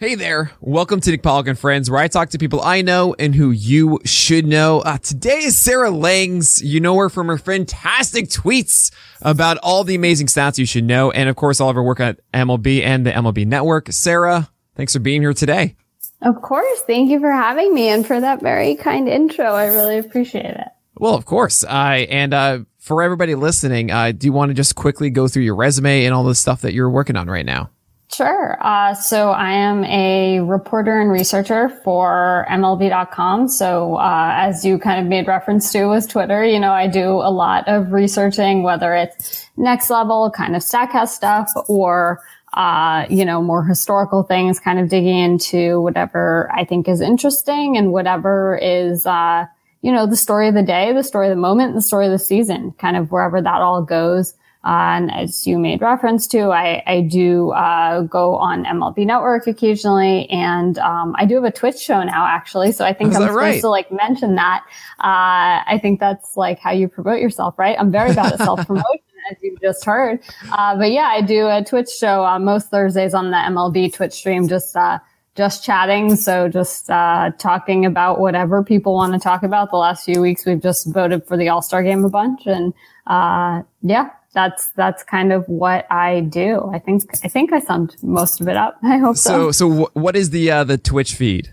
Hey there. Welcome to Nick Pollock and Friends, where I talk to people I know and who you should know. Uh, today is Sarah Langs. You know her from her fantastic tweets about all the amazing stats you should know. And of course, all of her work at MLB and the MLB network. Sarah, thanks for being here today. Of course. Thank you for having me and for that very kind intro. I really appreciate it. Well, of course. I, and, uh, for everybody listening, uh, do you want to just quickly go through your resume and all the stuff that you're working on right now? Sure. Uh, so I am a reporter and researcher for MLB.com. So uh, as you kind of made reference to was Twitter, you know, I do a lot of researching, whether it's next level kind of StatCast stuff or uh, you know, more historical things, kind of digging into whatever I think is interesting and whatever is, uh, you know, the story of the day, the story of the moment, the story of the season, kind of wherever that all goes. And as you made reference to, I, I do uh, go on MLB Network occasionally, and um, I do have a Twitch show now, actually. So I think Is I'm supposed right? to like mention that. Uh, I think that's like how you promote yourself, right? I'm very bad at self promotion. As you just heard, uh, but yeah, I do a Twitch show uh, most Thursdays on the MLB Twitch stream, just uh, just chatting. So just uh, talking about whatever people want to talk about. The last few weeks, we've just voted for the All Star Game a bunch, and uh, yeah, that's that's kind of what I do. I think I think I summed most of it up. I hope So, so. so wh- what is the, uh, the Twitch feed?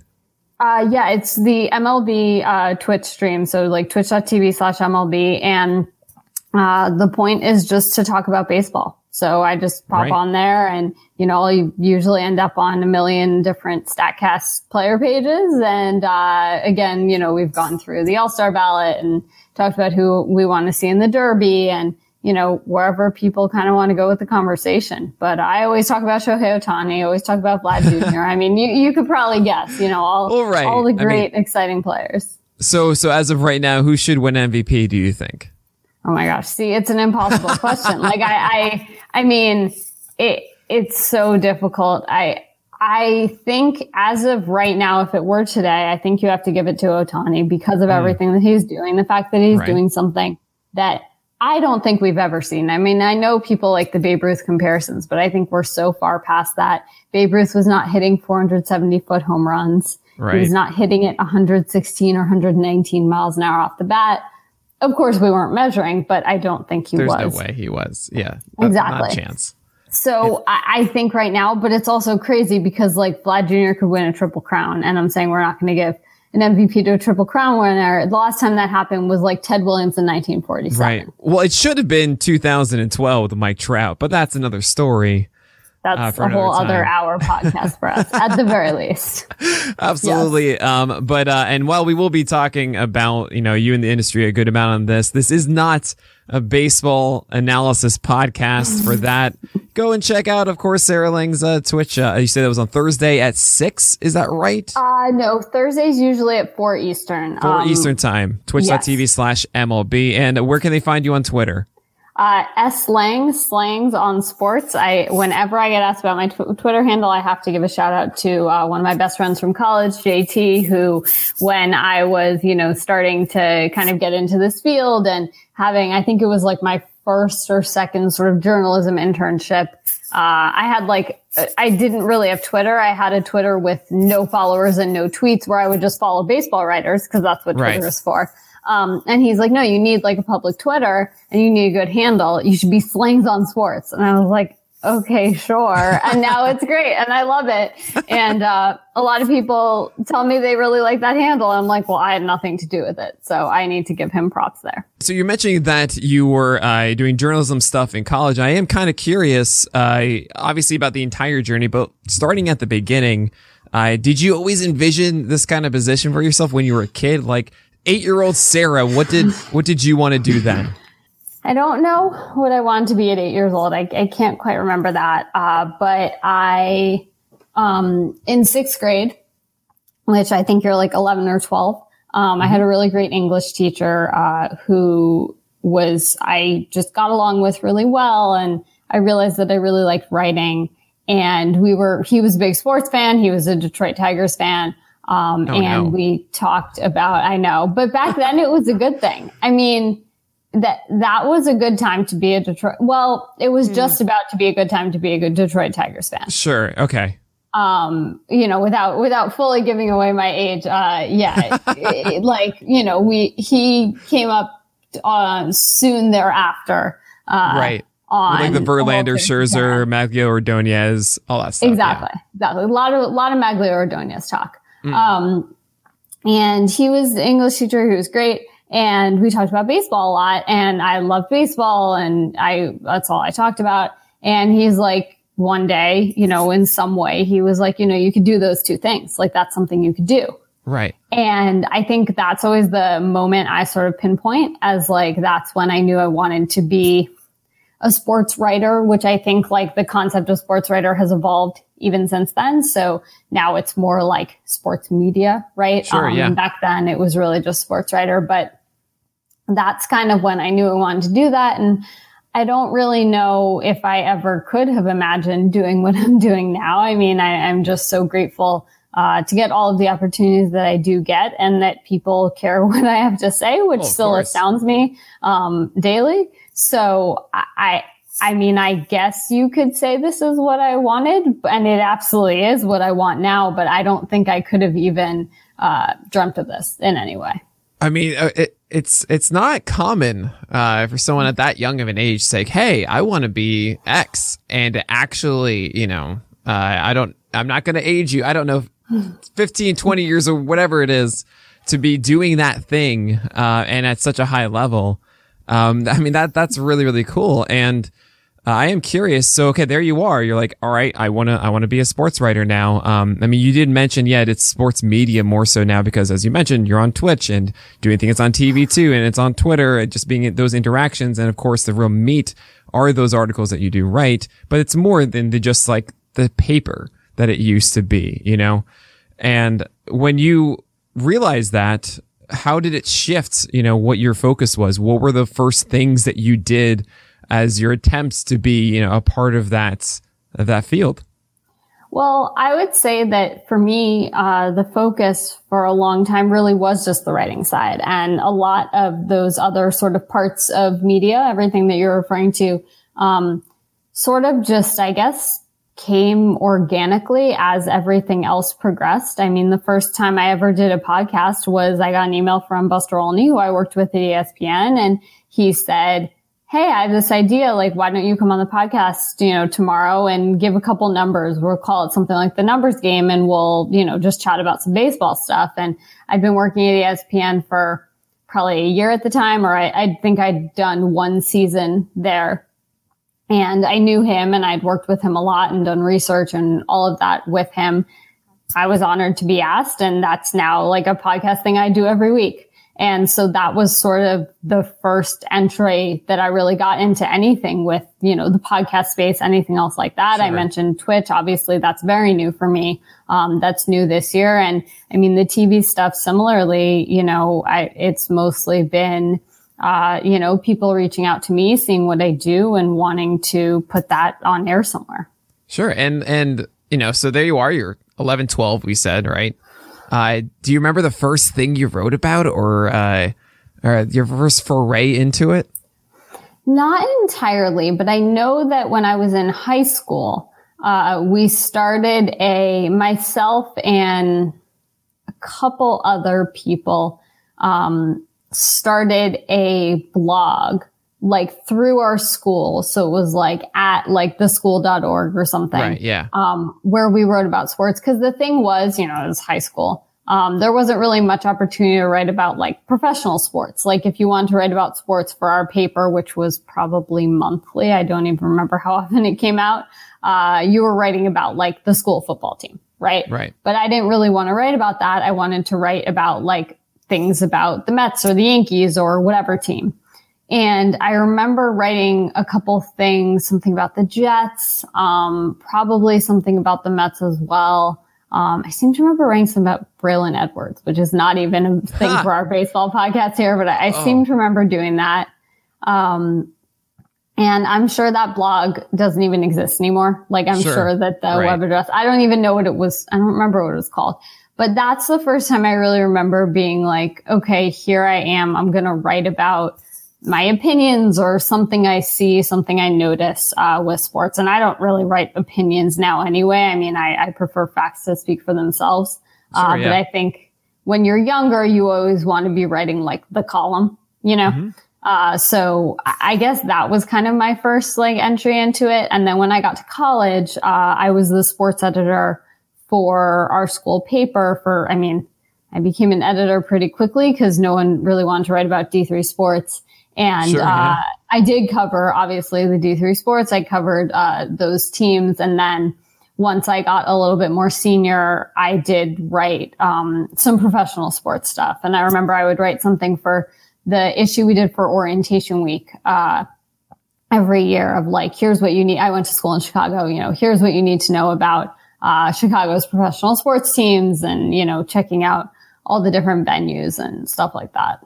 Uh, yeah, it's the MLB uh, Twitch stream. So like twitch.tv slash MLB. And uh, the point is just to talk about baseball. So I just pop Right. on there and, you know, I'll usually end up on a million different StatCast player pages. And uh, again, you know, we've gone through the All-Star ballot and talked about who we want to see in the Derby and, you know, wherever people kind of want to go with the conversation. But I always talk about Shohei Ohtani, I always talk about Vlad Jr. I mean, you, you could probably guess, you know, all, Well, right. all the I mean- great, exciting players. So, so as of right now, who should win MVP, do you think? Oh my gosh. See, it's an impossible question. Like I, I, I mean, it, it's so difficult. I, I think as of right now, if it were today, I think you have to give it to Ohtani because of mm. everything that he's doing. The fact that he's Right. doing something that I don't think we've ever seen. I mean, I know people like the Babe Ruth comparisons, but I think we're so far past that. Babe Ruth was not hitting 470 foot home runs. Right. He was not hitting it 116 or 119 miles an hour off the bat. Of course, we weren't measuring, but I don't think he There's was. no way he was. Yeah. Exactly. Not a chance. So I, I think right now, but it's also crazy because like Vlad Jr. could win a triple crown, and I'm saying we're not going to give an MVP to a triple crown winner. The last time that happened was like Ted Williams in 1947. Right. Well, it should have been 2012 with Mike Trout, but that's another story. That's Uh, a whole another other hour podcast for us, at the very least. Absolutely. Um, but, uh, and while we will be talking about, you know, you in the industry a good amount on this, this is not a baseball analysis podcast for that. Go and check out, of course, Sarah Langs', uh, Twitch. Uh, you said that was on Thursday at six. Is that right? Uh, no, Thursdays usually at 4 Eastern. Four Um, Eastern time, twitch.tv slash MLB. And where can they find you on Twitter? Uh, S Lang, Slangs on sports. I, whenever I get asked about my tw- Twitter handle, I have to give a shout out to, uh, one of my best friends from college, JT, who, when I was, you know, starting to kind of get into this field and having, I think it was like my first or second sort of journalism internship. Uh, I had like, I didn't really have Twitter. I had a Twitter with no followers and no tweets where I would just follow baseball writers because that's what Right. Twitter is for. Um, and he's like, no, you need like a public Twitter and you need a good handle. You should be Slangs on Sports. And I was like, okay, sure. And now it's great. And I love it. And, uh, a lot of people tell me they really like that handle. I'm like, well, I had nothing to do with it. So I need to give him props there. So you're mentioning that you were uh, doing journalism stuff in college. I am kind of curious, uh, obviously about the entire journey, but starting at the beginning, uh, did you always envision this kind of position for yourself when you were a kid? Like eight year old Sarah, what did, what did you want to do then? I don't know what I wanted to be at eight years old. I, I can't quite remember that. Uh, but I, um, in sixth grade, which I think you're like 11 or 12, um, I had a really great English teacher, uh, who was, I just got along with really well. And I realized that I really liked writing. And we were, he was a big sports fan. He was a Detroit Tigers fan. Um, Oh, and no. we talked about, I know, but back then it was a good thing. I mean, that that was a good time to be a Detroit. Well, it was just about to be a good time to be a good Detroit Tigers fan. Sure. Okay. Um, you know, without without fully giving away my age. Uh, yeah, it- it- like you know, we he came up uh, soon thereafter. Uh, right. On like the Verlander. Scherzer, Magglio, Ordonez, all that stuff. yeah. Exactly. Exactly. A lot of, a lot of Magglio Ordonez talk. Mm. Um, and he was the English teacher. He was great. And we talked about baseball a lot and I loved baseball and I, that's all I talked about. And he's like, one day, you know, in some way, he was like, you know, you could do those two things. Like that's something you could do. Right. And I think that's always the moment I sort of pinpoint as like, that's when I knew I wanted to be a sports writer, which I think like the concept of sports writer has evolved even since then. So now it's more like sports media, right? Sure, um, yeah. Back then it was really just sports writer, but that's kind of when I knew I wanted to do that. And I don't really know if I ever could have imagined doing what I'm doing now. I mean, I, I'm just so grateful uh, to get all of the opportunities that I do get and that people care what I have to say, which Oh, still course. astounds me um, daily. So I, I, I mean, I guess you could say this is what I wanted, and it absolutely is what I want now. But I don't think I could have even uh, dreamt of this in any way. I mean, uh, it, it's it's not common uh, for someone at that young of an age to say, "Hey, I want to be X," and actually, you know, uh, I don't, I'm not going to age you. I don't know, 15, 20 years or whatever it is to be doing that thing, uh, and at such a high level. Um, I mean, that that's really really cool, and uh, I am curious. So, okay, there you are. You're like, all right, I want to, I want to be a sports writer now. Um, I mean, you did mention, yeah, it's sports media more so now because as you mentioned, you're on Twitch and doing things on TV too. And it's on Twitter and just being in those interactions. And of course, the real meat are those articles that you do write, but it's more than the, just like the paper that it used to be, you know? And when you realize that, how did it shift, you know, what your focus was? What were the first things that you did as your attempts to be, you know, a part of that, of that field? Well, I would say that for me, uh, the focus for a long time really was just the writing side. And a lot of those other sort of parts of media, everything that you're referring to, um, sort of just, I guess, came organically as everything else progressed. I mean, the first time I ever did a podcast was I got an email from Buster Olney, who I worked with at ESPN, and he said, Hey, I have this idea. Like, why don't you come on the podcast, you know, tomorrow and give a couple numbers? We'll call it something like the numbers game and we'll, you know, just chat about some baseball stuff. And I'd been working at ESPN for probably a year at the time, or I, I think I'd done one season there and I knew him and I'd worked with him a lot and done research and all of that with him. I was honored to be asked and that's now like a podcast thing I do every week. And so that was sort of the first entry that I really got into anything with, you know, the podcast space, anything else like that. I mentioned Twitch. Obviously that's very new for me. Um, that's new this year. And I mean, the TV stuff similarly, you know, I, it's mostly been, uh, you know, people reaching out to me, seeing what I do and wanting to put that on air somewhere. Sure. And, and, you know, so there you are. You're 11, 12, we said, right? Uh, do you remember the first thing you wrote about or, uh, or your first foray into it? Not entirely, but I know that when I was in high school, uh, we started a myself and a couple other people um, started a blog like through our school. So it was like at like theschool.org or something. Right. Yeah. Um, where we wrote about sports. Cause the thing was, you know, it was high school. Um, there wasn't really much opportunity to write about like professional sports. Like if you wanted to write about sports for our paper, which was probably monthly, I don't even remember how often it came out. Uh, you were writing about like the school football team, right? Right. But I didn't really want to write about that. I wanted to write about like things about the Mets or the Yankees or whatever team. And I remember writing a couple things, something about the Jets, um, probably something about the Mets as well. Um, I seem to remember writing something about Braylon Edwards, which is not even a thing for our baseball podcast here, but I, I oh. seem to remember doing that. Um, and I'm sure that blog doesn't even exist anymore. Like I'm sure, sure that the right. web address, I don't even know what it was. I don't remember what it was called, but that's the first time I really remember being like, okay, here I am. I'm going to write about my opinions or something I see, something I notice uh, with sports. And I don't really write opinions now anyway. I mean, I, I prefer facts to speak for themselves. Sure, uh, yeah. But I think when you're younger, you always want to be writing like the column, you know? Mm-hmm. Uh, so I guess that was kind of my first like entry into it. And then when I got to college, uh, I was the sports editor for our school paper for, I mean, I became an editor pretty quickly because no one really wanted to write about D3 sports. And sure, uh, I did cover obviously the D3 sports. I covered uh, those teams, and then once I got a little bit more senior, I did write um, some professional sports stuff. And I remember I would write something for the issue we did for orientation week uh, every year of like, here's what you need. I went to school in Chicago. You know, here's what you need to know about uh, Chicago's professional sports teams, and you know, checking out all the different venues and stuff like that.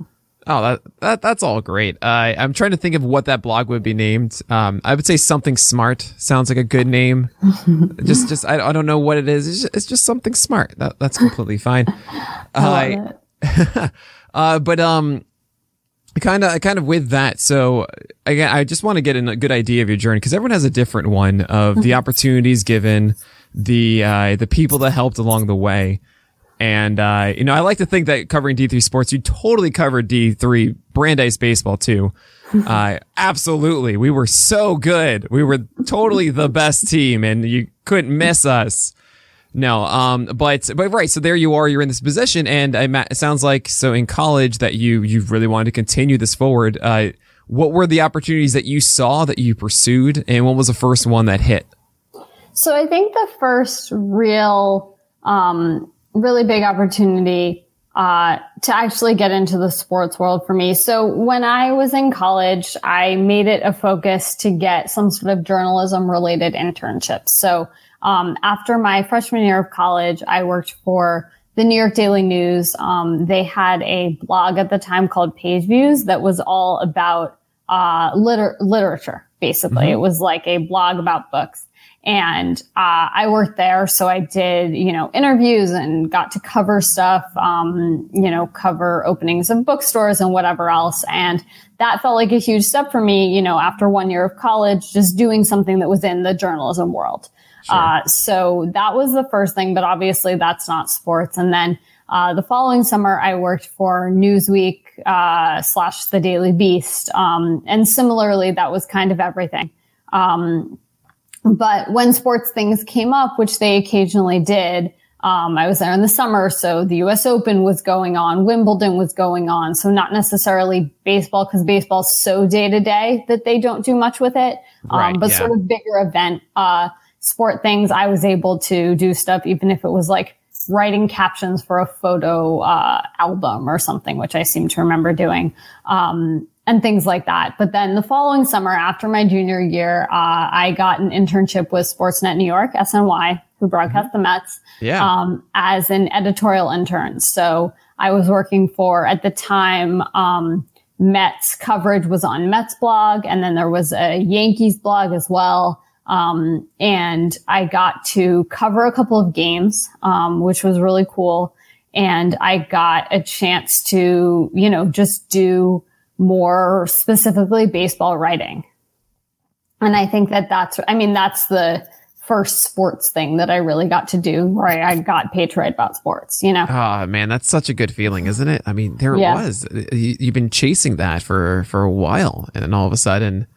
Oh, that, that that's all great. Uh, I'm trying to think of what that blog would be named. Um, I would say something smart sounds like a good name. just, just I, I don't know what it is. It's just, it's just something smart. That, that's completely fine. I uh, uh, but um, kind of, kind of with that. So again, I just want to get a good idea of your journey because everyone has a different one of the mm-hmm. opportunities given, the uh, the people that helped along the way. And, uh, you know, I like to think that covering D3 sports, you totally covered D3 Brandeis baseball too. Uh, absolutely. We were so good. We were totally the best team and you couldn't miss us. No, um, but, but right. So there you are. You're in this position and it sounds like, so in college that you, you really wanted to continue this forward. Uh, what were the opportunities that you saw that you pursued and what was the first one that hit? So I think the first real, um, really big opportunity uh, to actually get into the sports world for me. So when I was in college, I made it a focus to get some sort of journalism related internships. So um, after my freshman year of college, I worked for the New York Daily News. Um, they had a blog at the time called Page Views that was all about uh, liter- literature. Basically, mm-hmm. it was like a blog about books. And uh, I worked there, so I did, you know, interviews and got to cover stuff, um, you know, cover openings of bookstores and whatever else. And that felt like a huge step for me, you know, after one year of college, just doing something that was in the journalism world. Sure. Uh, so that was the first thing, but obviously that's not sports. And then uh, the following summer, I worked for Newsweek uh, slash The Daily Beast, um, and similarly, that was kind of everything. Um, but when sports things came up, which they occasionally did, um, I was there in the summer, so the U.S. Open was going on, Wimbledon was going on, so not necessarily baseball because baseball's so day to day that they don't do much with it. Um, right, but yeah. sort of bigger event uh, sport things, I was able to do stuff, even if it was like writing captions for a photo uh, album or something, which I seem to remember doing. Um, and things like that. But then the following summer, after my junior year, uh, I got an internship with Sportsnet New York, SNY, who broadcast mm-hmm. the Mets, yeah. um, as an editorial intern. So I was working for, at the time, um, Mets coverage was on Mets blog, and then there was a Yankees blog as well. Um, and I got to cover a couple of games, um, which was really cool. And I got a chance to, you know, just do more specifically baseball writing. And I think that that's, I mean, that's the first sports thing that I really got to do where I got paid to write about sports, you know? Oh man, that's such a good feeling, isn't it? I mean, there Yeah. it was. You, you've been chasing that for, for a while and then all of a sudden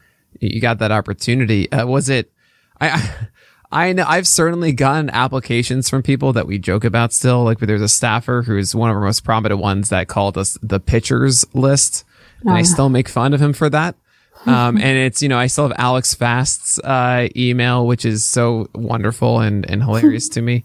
you got that opportunity. Uh, was it, I, I know I've certainly gotten applications from people that we joke about still. Like there's a staffer who's one of our most prominent ones that called us the pitchers list. And I still make fun of him for that. Um, and it's, you know, I still have Alex Fast's, uh, email, which is so wonderful and, and hilarious to me.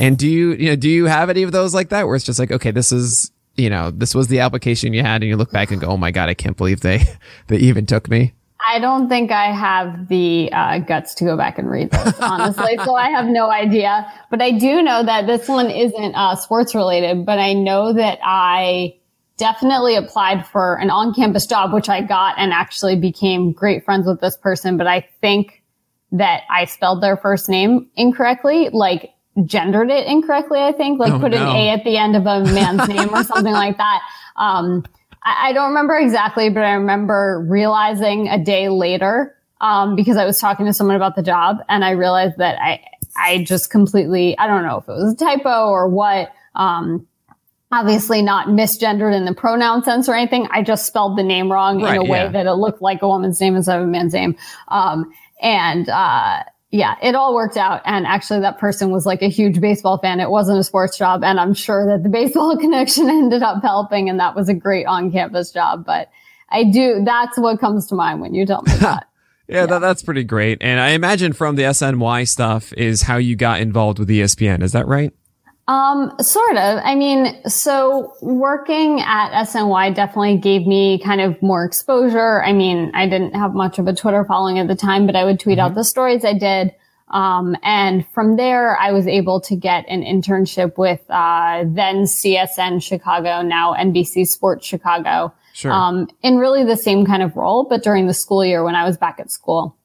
And do you, you know, do you have any of those like that where it's just like, okay, this is, you know, this was the application you had and you look back and go, oh my God, I can't believe they, they even took me. I don't think I have the uh, guts to go back and read those, honestly. so I have no idea. But I do know that this one isn't uh, sports related, but I know that I definitely applied for an on campus job, which I got and actually became great friends with this person. But I think that I spelled their first name incorrectly, like gendered it incorrectly, I think, like Oh, put no. an A at the end of a man's name or something like that. Um, I, I don't remember exactly, but I remember realizing a day later, um, because I was talking to someone about the job and I realized that I, I just completely, I don't know if it was a typo or what, um, obviously not misgendered in the pronoun sense or anything. I just spelled the name wrong Right, in a way yeah. that it looked like a woman's name instead of a man's name. Um, and, uh, yeah, it all worked out. And actually that person was like a huge baseball fan. It wasn't a sports job. And I'm sure that the baseball connection ended up helping. And that was a great on campus job. But I do, that's what comes to mind when you tell me that. Yeah, That, that's pretty great. And I imagine from the SNY stuff is how you got involved with ESPN. Is that right? Um, sort of. I mean, so working at SNY definitely gave me kind of more exposure. I mean, I didn't have much of a Twitter following at the time, but I would tweet out the stories I did. Um, and from there, I was able to get an internship with, uh, then CSN Chicago, now NBC Sports Chicago. Sure. Um, in really the same kind of role, but during the school year when I was back at school.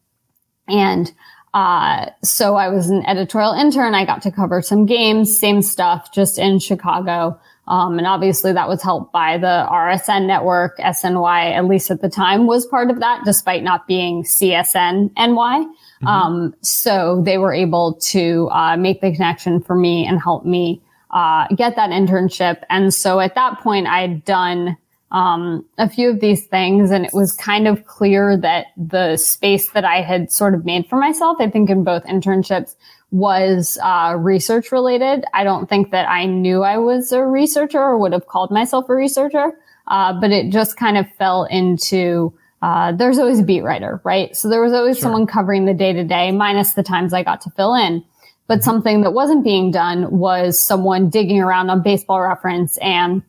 And uh, so I was an editorial intern. I got to cover some games, same stuff, just in Chicago. Um, and obviously that was helped by the RSN network. SNY, at least at the time, was part of that, despite not being CSN NY. Um, so they were able to uh, make the connection for me and help me uh, get that internship. And so at that point, I'd done um, a few of these things, and it was kind of clear that the space that I had sort of made for myself, I think in both internships, was uh, research related. I don't think that I knew I was a researcher or would have called myself a researcher, uh, but it just kind of fell into. Uh, there's always a beat writer, right? So there was always someone covering the day to day, minus the times I got to fill in. But something that wasn't being done was someone digging around on baseball reference and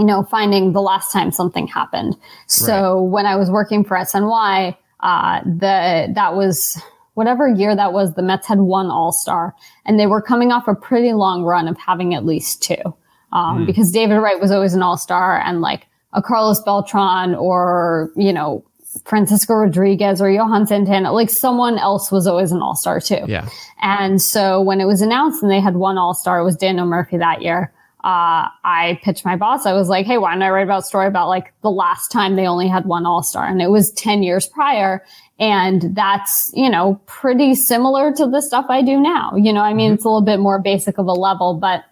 you know, finding the last time something happened. So when I was working for SNY, uh, the, that was whatever year that was, the Mets had one all-star and they were coming off a pretty long run of having at least two. Um, because David Wright was always an all-star and like a Carlos Beltran or, you know, Francisco Rodriguez or Johan Santana, like someone else was always an all-star too. Yeah. And so when it was announced and they had one all-star, it was Daniel Murphy that year. Uh, I pitched my boss. I was like, Hey, why don't I write about a story about like the last time they only had one all-star? And it was 10 years prior. And that's, you know, pretty similar to the stuff I do now. You know, I mean, it's a little bit more basic of a level, but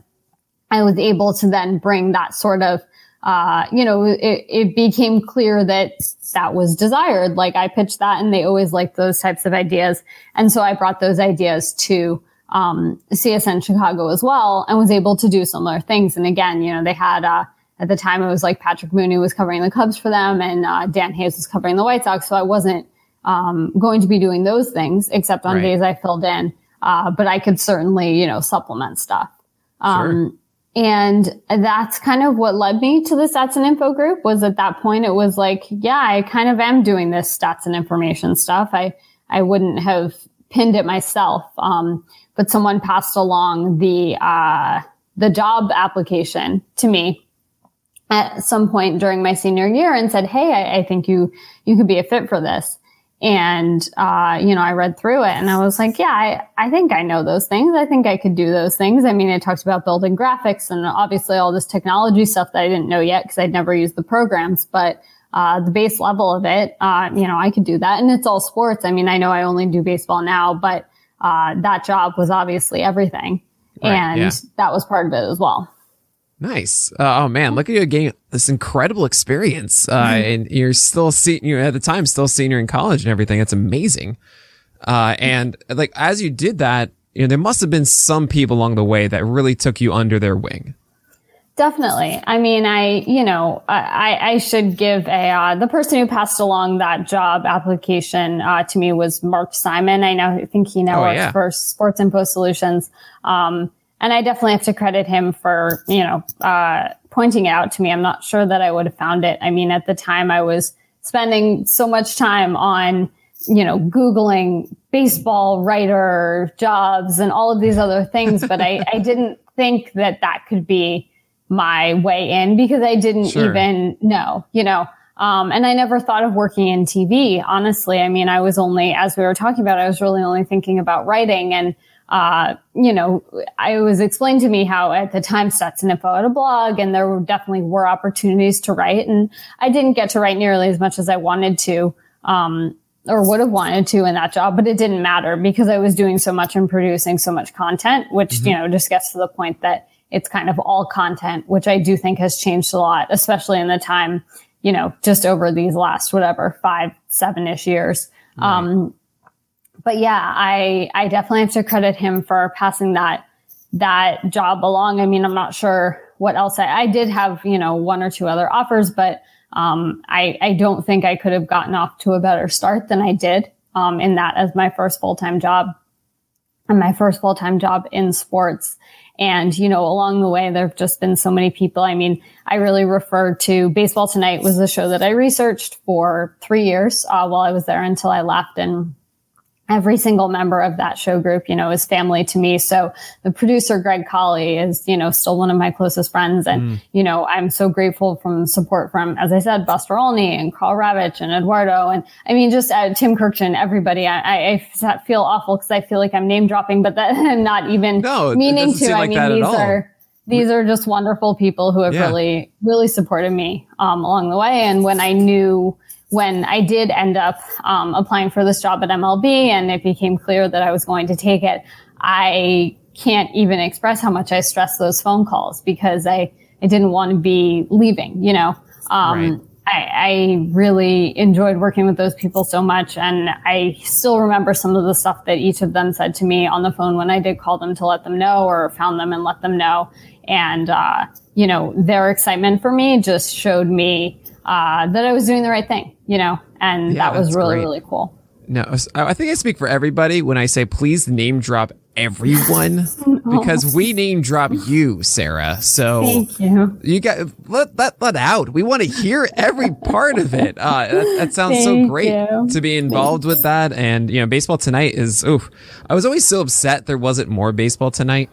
I was able to then bring that sort of, uh, you know, it, it became clear that that was desired. Like I pitched that and they always liked those types of ideas. And so I brought those ideas to, um, CSN Chicago as well and was able to do similar things. And again, you know, they had, uh, at the time it was like Patrick Mooney was covering the Cubs for them and, uh, Dan Hayes was covering the White Sox. So I wasn't, um, going to be doing those things except on Right. days I filled in. Uh, but I could certainly, you know, supplement stuff. Um, and that's kind of what led me to the stats and info group was at that point, it was like, yeah, I kind of am doing this stats and information stuff. I, I wouldn't have pinned it myself. Um, but someone passed along the, uh, the job application to me at some point during my senior year and said, Hey, I, I think you, you could be a fit for this. And, uh, you know, I read through it and I was like, yeah, I, I think I know those things. I think I could do those things. I mean, it talked about building graphics and obviously all this technology stuff that I didn't know yet because I'd never used the programs, but, uh, the base level of it, uh, you know, I could do that. And it's all sports. I mean, I know I only do baseball now, but, uh, that job was obviously everything. Right, and yeah. that was part of it as well. Nice. Uh, oh man, look at you getting this incredible experience. Uh, mm-hmm. and you're still see you know, at the time still senior in college and everything. It's amazing. Uh, and like as you did that, you know, there must have been some people along the way that really took you under their wing. Definitely. I mean, I, you know, I, I should give a, uh, the person who passed along that job application, uh, to me was Mark Simon. I know, I think he now oh, works yeah. for Sports Info Solutions. Um, and I definitely have to credit him for, you know, uh, pointing it out to me. I'm not sure that I would have found it. I mean, at the time I was spending so much time on, you know, Googling baseball writer jobs and all of these other things, but I, I didn't think that that could be my way in because I didn't sure. even know, you know. Um, and I never thought of working in TV, honestly. I mean, I was only, as we were talking about, I was really only thinking about writing. And, uh, you know, I was explained to me how at the time Stats and Info had a blog and there were definitely were opportunities to write. And I didn't get to write nearly as much as I wanted to. Um, or would have wanted to in that job, but it didn't matter because I was doing so much and producing so much content, which, mm-hmm. you know, just gets to the point that it's kind of all content, which I do think has changed a lot, especially in the time, you know, just over these last, whatever, five, seven ish years. Right. Um, but yeah, I, I definitely have to credit him for passing that, that job along. I mean, I'm not sure what else I, I did have, you know, one or two other offers, but, um, I, I don't think I could have gotten off to a better start than I did, um, in that as my first full-time job and my first full-time job in sports. And, you know, along the way, there have just been so many people. I mean, I really refer to Baseball Tonight was the show that I researched for three years uh, while I was there until I left. And every single member of that show group, you know, is family to me. So the producer, Greg Colley is, you know, still one of my closest friends. And, mm. you know, I'm so grateful from support from, as I said, Buster Olney and Karl Ravech and Eduardo. And I mean, just uh, Tim Kurkjian, everybody. I, I feel awful because I feel like I'm name dropping, but that I'm not even no, meaning to. Like I mean, these are, these are just wonderful people who have yeah. really, really supported me, um, along the way. And when I knew, when I did end up um, applying for this job at MLB and it became clear that I was going to take it, I can't even express how much I stressed those phone calls because I, I didn't want to be leaving, you know. Um, right. I, I, really enjoyed working with those people so much. And I still remember some of the stuff that each of them said to me on the phone when I did call them to let them know or found them and let them know. And, uh, you know, their excitement for me just showed me uh, that I was doing the right thing, you know, and yeah, that was really, great. really cool. No, I think I speak for everybody when I say please name drop everyone because we name drop you, Sarah. So Thank you. You got let that let out. We want to hear every part of it. Uh, that, that sounds so great you. to be involved with that. And you know, baseball tonight is. Oof, I was always so upset there wasn't more baseball tonight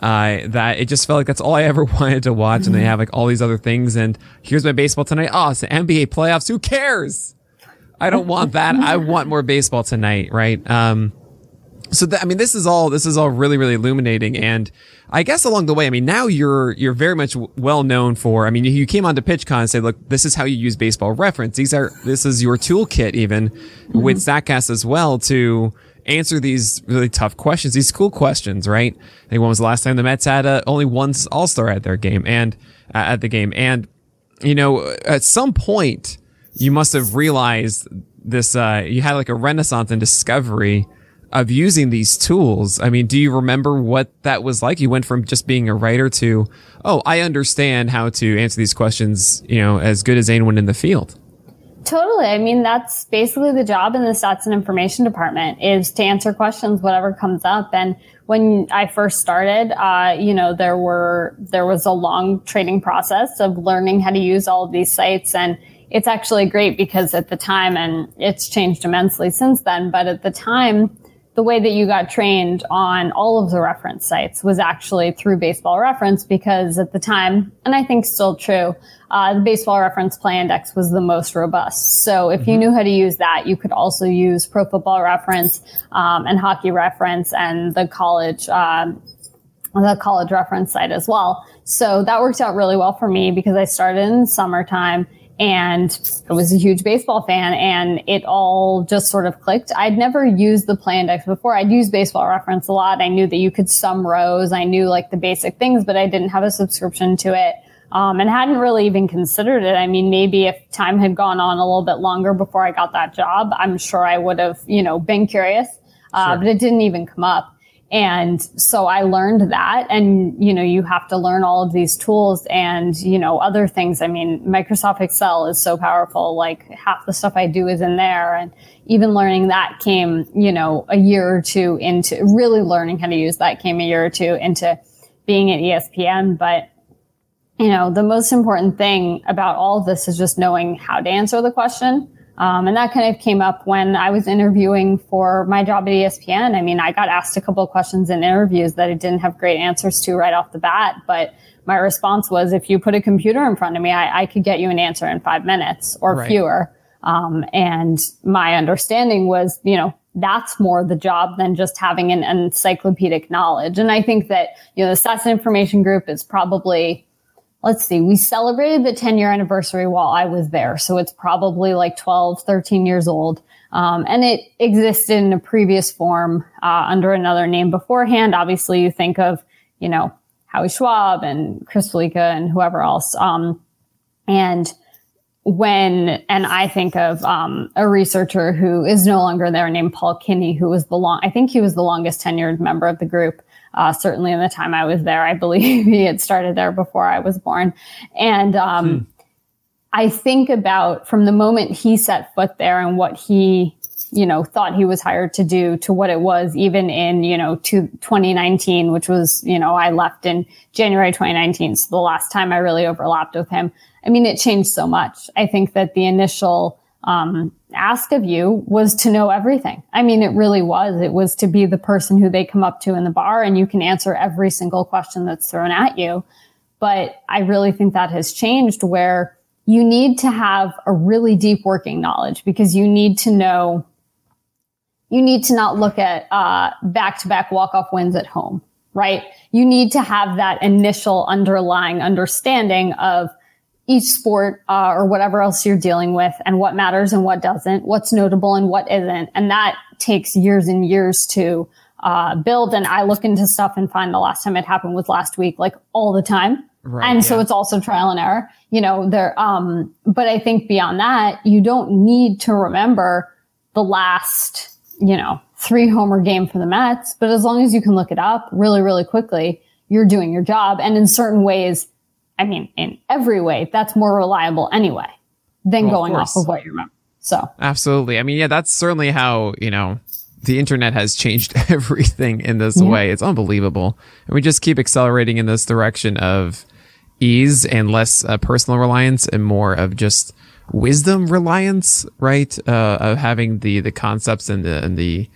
uh, that it just felt like that's all I ever wanted to watch. And they have like all these other things. And here's my baseball tonight. Oh, it's the NBA playoffs. Who cares? I don't want that. I want more baseball tonight. Right. Um, so I mean, this is all, this is all really, really illuminating. And I guess along the way, I mean, now you're, you're very much w- well known for, I mean, you came onto PitchCon and said, look, this is how you use baseball reference. These are, this is your toolkit even mm-hmm. with StatCast as well to, answer these really tough questions, these cool questions, right? I think when was the last time the Mets had uh, only one All Star at their game and uh, at the game, and you know, at some point you must have realized this. Uh, you had like a renaissance and discovery of using these tools. I mean, do you remember what that was like? You went from just being a writer to, oh, I understand how to answer these questions, you know, as good as anyone in the field. Totally. I mean, that's basically the job in the stats and information department is to answer questions, whatever comes up. And when I first started, uh, you know, there were, there was a long training process of learning how to use all of these sites. And it's actually great because at the time, and it's changed immensely since then, but at the time, the way that you got trained on all of the reference sites was actually through baseball reference because at the time, and I think still true, uh, the baseball reference play index was the most robust. So if mm-hmm. you knew how to use that, you could also use pro football reference, um, and hockey reference and the college, um, the college reference site as well. So that worked out really well for me because I started in summertime and I was a huge baseball fan and it all just sort of clicked. I'd never used the play index before. I'd used baseball reference a lot. I knew that you could sum rows. I knew like the basic things, but I didn't have a subscription to it. Um, and hadn't really even considered it. I mean, maybe if time had gone on a little bit longer before I got that job, I'm sure I would have, you know, been curious. Uh, sure. but it didn't even come up. And so I learned that. And, you know, you have to learn all of these tools and, you know, other things. I mean, Microsoft Excel is so powerful. Like half the stuff I do is in there. And even learning that came, you know, a year or two into really learning how to use that came a year or two into being at ESPN. But, you know, the most important thing about all of this is just knowing how to answer the question um, and that kind of came up when I was interviewing for my job at ESPN. I mean, I got asked a couple of questions in interviews that I didn't have great answers to right off the bat, but my response was, if you put a computer in front of me, I, I could get you an answer in five minutes or right. fewer. Um, and my understanding was, you know, that's more the job than just having an encyclopedic knowledge. And I think that, you know, the and Information Group is probably let's see, we celebrated the 10 year anniversary while I was there. So it's probably like 12, 13 years old. Um, and it existed in a previous form uh, under another name beforehand. Obviously, you think of, you know, Howie Schwab and Chris Fallica and whoever else. Um, and when, and I think of um, a researcher who is no longer there named Paul Kinney, who was the long, I think he was the longest tenured member of the group uh, certainly in the time I was there. I believe he had started there before I was born. And um, hmm. I think about from the moment he set foot there and what he, you know, thought he was hired to do to what it was even in, you know, to 2019, which was, you know, I left in January 2019. So the last time I really overlapped with him. I mean, it changed so much. I think that the initial um, ask of you was to know everything. I mean, it really was. It was to be the person who they come up to in the bar and you can answer every single question that's thrown at you. But I really think that has changed where you need to have a really deep working knowledge because you need to know, you need to not look at back to back walk off wins at home, right? You need to have that initial underlying understanding of each sport uh, or whatever else you're dealing with and what matters and what doesn't, what's notable and what isn't. And that takes years and years to uh, build. And I look into stuff and find the last time it happened was last week, like all the time. Right, and yeah. so it's also trial and error, you know, there, um, but I think beyond that, you don't need to remember the last, you know, three homer game for the Mets, but as long as you can look it up really, really quickly, you're doing your job. And in certain ways, I mean, in every way, that's more reliable anyway than well, going of off of what you remember. So absolutely. I mean, yeah, that's certainly how, you know, the internet has changed everything in this yeah. way. It's unbelievable. And we just keep accelerating in this direction of ease and less uh, personal reliance and more of just wisdom reliance, right? Uh, of having the, the concepts and the, and the,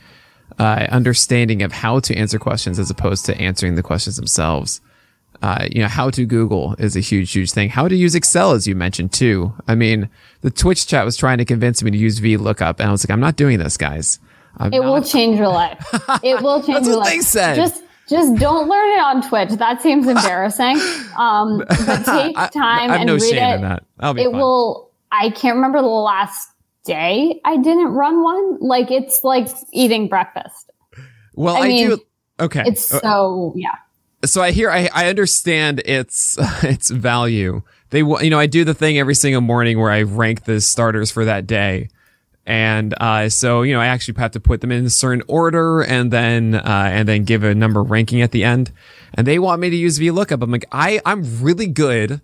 uh, understanding of how to answer questions as opposed to answering the questions themselves uh, you know, how to Google is a huge, huge thing. How to use Excel, as you mentioned too. I mean, the Twitch chat was trying to convince me to use VLOOKUP, and I was like, I'm not doing this, guys. I'm it not. will change your life. It will change That's your what life. They said. Just, just don't learn it on Twitch. That seems embarrassing. Um, but take time I, I have and no read shame it. in that. I'll be it fine. will. I can't remember the last day I didn't run one. Like it's like eating breakfast. Well, I, I mean, do. Okay. It's so yeah so I hear, I, I understand its, its value. They, you know, I do the thing every single morning where I rank the starters for that day. And, uh, so, you know, I actually have to put them in a certain order and then, uh, and then give a number ranking at the end. And they want me to use VLOOKUP. I'm like, I, I'm really good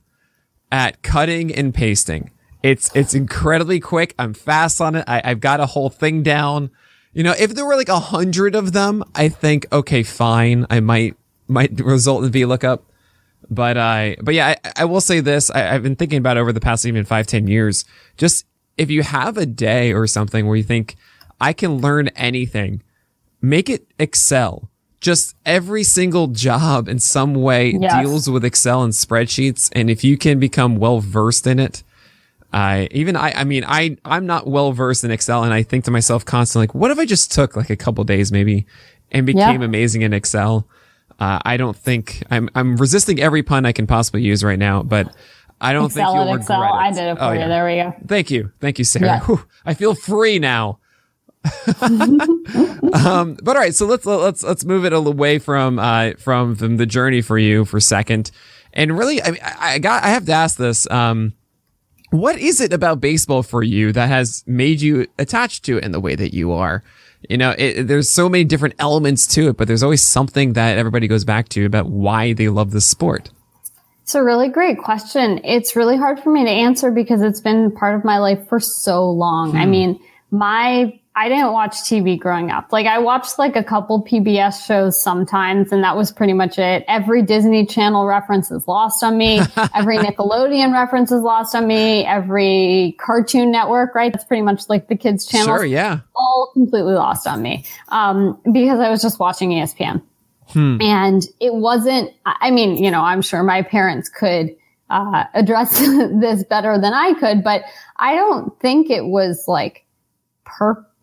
at cutting and pasting. It's, it's incredibly quick. I'm fast on it. I, I've got a whole thing down. You know, if there were like a hundred of them, I think, okay, fine. I might might result in VLOOKUP. But I, but yeah, I, I will say this. I, have been thinking about over the past even five, ten years. Just if you have a day or something where you think I can learn anything, make it Excel. Just every single job in some way yes. deals with Excel and spreadsheets. And if you can become well versed in it, I even I I mean I I'm not well versed in Excel and I think to myself constantly like what if I just took like a couple days maybe and became yeah. amazing in Excel uh, I don't think I'm I'm resisting every pun I can possibly use right now, but I don't Excel think you'll at Excel. regret it. I did it for Oh, you. yeah. There we go. Thank you. Thank you, Sarah. Yeah. Whew, I feel free now. um, but all right, so let's let's let's move it away from uh from, from the journey for you for a second. And really, I mean, I I got I have to ask this. Um, what is it about baseball for you that has made you attached to it in the way that you are? You know, it, there's so many different elements to it, but there's always something that everybody goes back to about why they love the sport. It's a really great question. It's really hard for me to answer because it's been part of my life for so long. I hmm. mean, my I didn't watch TV growing up. Like I watched like a couple PBS shows sometimes and that was pretty much it. Every Disney Channel reference is lost on me. Every Nickelodeon reference is lost on me. Every Cartoon Network, right? That's pretty much like the kids channel. Sure, yeah. all completely lost on me um, because I was just watching ESPN. And it wasn't, I mean, you know, I'm sure my parents could uh, address this better than I could, but I don't think it was like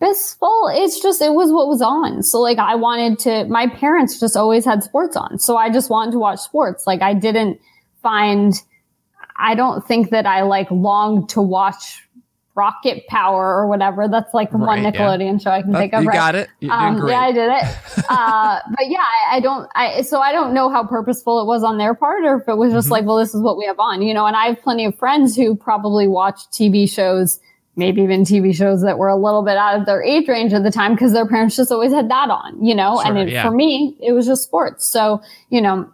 purposeful. It's just, it was what was on. So like I wanted to, my parents just always had sports on. So I just wanted to watch sports. Like I didn't find, I don't think that I like longed to watch Rocket Power or whatever. That's like the one Right, yeah. Nickelodeon show I can think of. you right? got it. Um, yeah, I did it. Uh, but yeah, I, I don't, I, so I don't know how purposeful it was on their part or if it was just Mm-hmm. like, well, this is what we have on, you know, and I have plenty of friends who probably watch TV shows, maybe even TV shows that were a little bit out of their age range at the time because their parents just always had that on, you know, and it, yeah. for me, it was just sports. So, you know,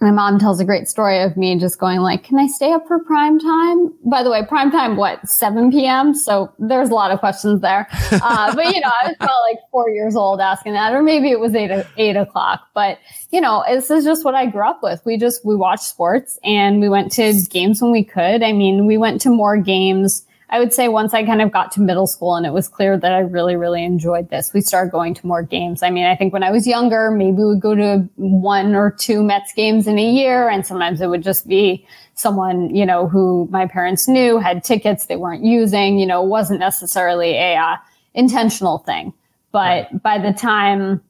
my mom tells a great story of me just going like, can I stay up for prime time? By the way, prime time, what, 7 p.m.? So there's a lot of questions there. Uh, but you know, I was about like four years old asking that, or maybe it was eight, o- eight o'clock. But you know, this is just what I grew up with. We just, we watched sports and we went to games when we could. I mean, we went to more games. I would say once I kind of got to middle school and it was clear that I really, really enjoyed this, we started going to more games. I mean, I think when I was younger, maybe we would go to one or two Mets games in a year. And sometimes it would just be someone, you know, who my parents knew had tickets they weren't using, you know, it wasn't necessarily a uh, intentional thing. But by the time,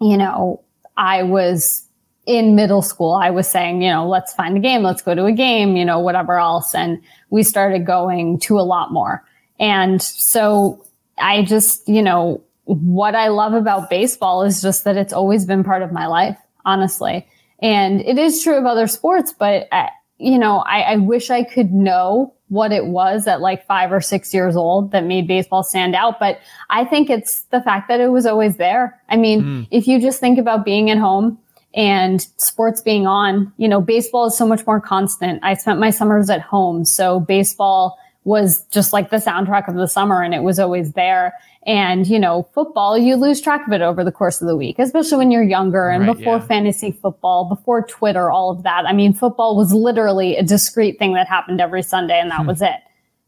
you know, I was in middle school, I was saying, you know, let's find a game, let's go to a game, you know, whatever else. And we started going to a lot more. And so I just, you know, what I love about baseball is just that it's always been part of my life, honestly. And it is true of other sports, but, uh, you know, I, I wish I could know what it was at like five or six years old that made baseball stand out. But I think it's the fact that it was always there. I mean, if you just think about being at home and sports being on, you know, baseball is so much more constant. I spent my summers at home. So baseball was just like the soundtrack of the summer and it was always there. And, you know, football, you lose track of it over the course of the week, especially when you're younger and Right, before yeah. fantasy football, before Twitter, all of that. I mean, football was literally a discrete thing that happened every Sunday and that hmm. was it.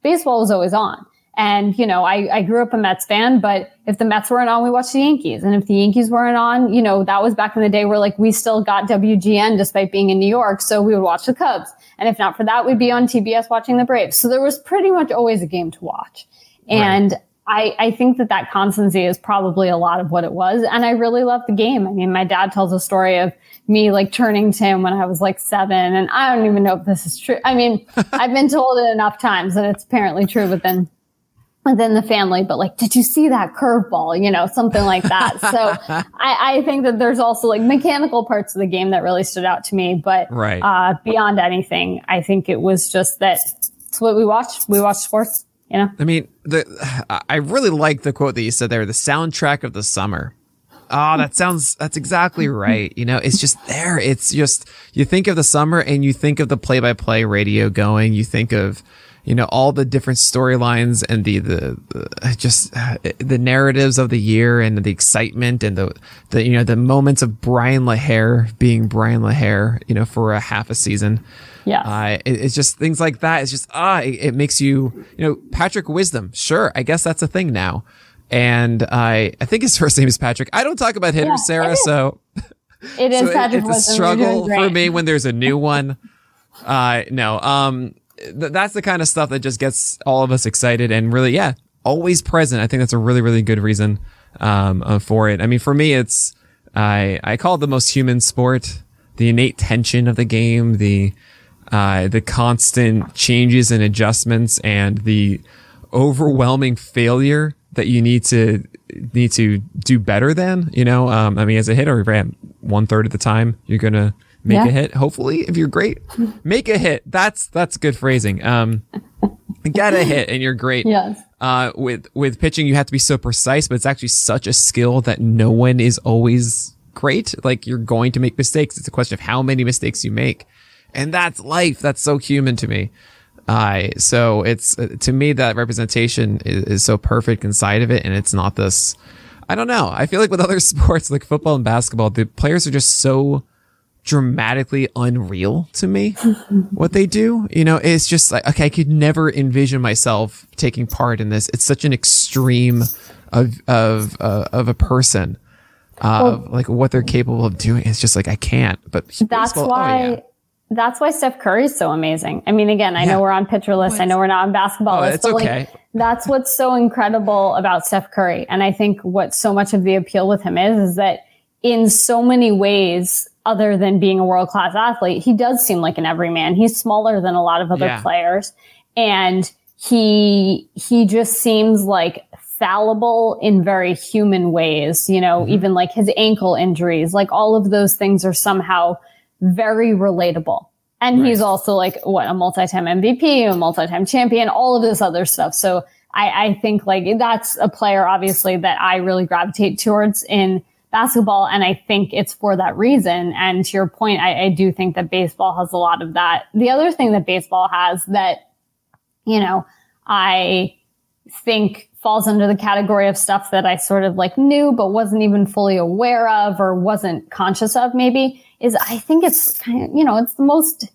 Baseball was always on. And, you know, I, I grew up a Mets fan, but if the Mets weren't on, we watched the Yankees. And if the Yankees weren't on, you know, that was back in the day where like we still got WGN despite being in New York. So we would watch the Cubs. And if not for that, we'd be on TBS watching the Braves. So there was pretty much always a game to watch. And I, I think that that constancy is probably a lot of what it was. And I really love the game. I mean, my dad tells a story of me like turning to him when I was like seven. And I don't even know if this is true. I mean, I've been told it enough times that it's apparently true within within the family, but like, did you see that curveball? You know, something like that. So I, I think that there's also like mechanical parts of the game that really stood out to me. But Right. uh, beyond anything, I think it was just that it's what we watched. We watched sports, you know? I mean, the I really like the quote that you said there, the soundtrack of the summer. Oh, that sounds that's exactly right. You know, it's just there. It's just you think of the summer and you think of the play-by-play radio going, you think of you know all the different storylines and the, the the just uh, the narratives of the year and the excitement and the the you know the moments of Bryan LaHair being Bryan LaHair, you know, for a half a season. Yeah, Uh, it, it's just things like that. It's just ah, it, it makes you, you know, Patrick Wisdom. Sure, I guess that's a thing now. And I, I think his first name is Patrick. I don't talk about hitters, Yeah, Sarah, it so, It is so it- Patrick it's a Wisdom. You're struggle for me when there's a new one. Uh, no, um, th- that's the kind of stuff that just gets all of us excited and really, yeah, always present. I think that's a really, really good reason, um, uh, for it. I mean, for me, it's, I, I call it the most human sport, the innate tension of the game, the, uh, the constant changes and adjustments and the overwhelming failure that you need to need to do better than, you know, um, I mean, as a hitter, ran one third of the time, you're to make yeah. a hit. Hopefully, if you're great, make a hit. That's, that's good phrasing. Um, get a hit and you're great. Yes. Uh, with, with pitching, you have to be so precise, but it's actually such a skill that no one is always great. Like you're going to make mistakes. It's a question of how many mistakes you make. And that's life. That's so human to me. Uh, so it's, uh, to me, that representation is, is so perfect inside of it. And it's not this, I don't know. I feel like with other sports like football and basketball, the players are just so dramatically unreal to me what they do you know it's just like okay i could never envision myself taking part in this it's such an extreme of of uh, of a person uh, well, of like what they're capable of doing it's just like i can't but that's baseball, why oh, yeah. That's why Steph Curry is so amazing. I mean, again, I yeah. know we're on pitcher list. What? I know we're not on basketball oh, list, it's but okay. like, that's what's so incredible about Steph Curry. And I think what so much of the appeal with him is, is that in so many ways, other than being a world class athlete, he does seem like an everyman. He's smaller than a lot of other yeah. players. And he, he just seems like fallible in very human ways, you know, mm-hmm. even like his ankle injuries, like all of those things are somehow very relatable. And right. he's also like, what, a multi-time MVP, a multi-time champion, all of this other stuff. So I, I think like that's a player, obviously, that I really gravitate towards in basketball. And I think it's for that reason. And to your point, I, I do think that baseball has a lot of that. The other thing that baseball has that, you know, I think falls under the category of stuff that I sort of like knew, but wasn't even fully aware of or wasn't conscious of maybe is I think it's kind of, you know, it's the most,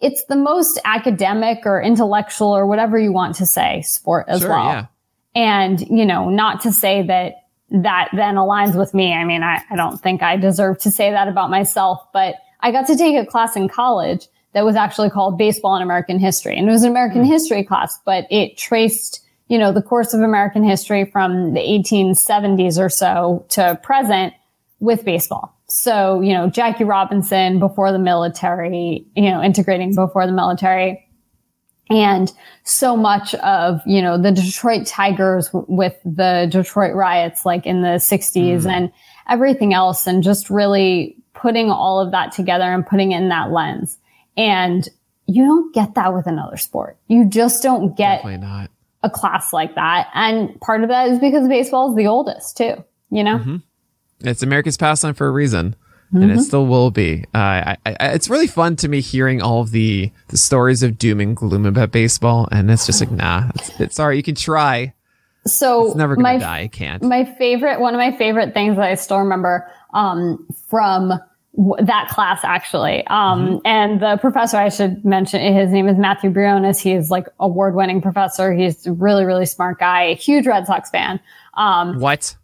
it's the most academic or intellectual or whatever you want to say sport as sure, well. Yeah. And, you know, not to say that that then aligns with me. I mean, I, I don't think I deserve to say that about myself, but I got to take a class in college that was actually called baseball and American history. And it was an American mm. history class, but it traced, you know, the course of American history from the 1870s or so to present with baseball. So, you know, Jackie Robinson before the military, you know, integrating before the military, and so much of, you know, the Detroit Tigers w- with the Detroit riots, like in the 60s mm. and everything else, and just really putting all of that together and putting it in that lens. And you don't get that with another sport. You just don't get a class like that. And part of that is because baseball is the oldest too, you know? Mm-hmm. It's America's pastime for a reason mm-hmm. and it mm-hmm. still will be. Uh, I, I, it's really fun to me hearing all of the the stories of doom and gloom about baseball, and it's just like, nah, it's, it's sorry, you can try. So it's never gonna my, die. I can't. My favorite, one of my favorite things that I still remember um, from w- that class actually. Um, mm-hmm. and the professor I should mention, his name is Matthew Briones. He is like award winning professor. He's a really, really smart guy, huge Red Sox fan. Um, what?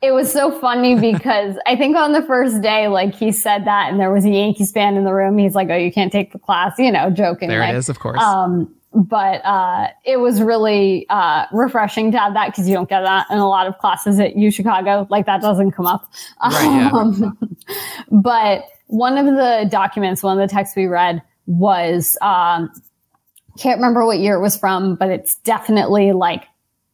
It was so funny because I think on the first day, like he said that and there was a Yankees fan in the room. He's like, Oh, you can't take the class, you know, joking. There it is, of course. Um, but, uh, it was really, uh, refreshing to have that because you don't get that in a lot of classes at U Chicago. Like that doesn't come up. Right, um, but one of the documents, one of the texts we read was, um, can't remember what year it was from, but it's definitely like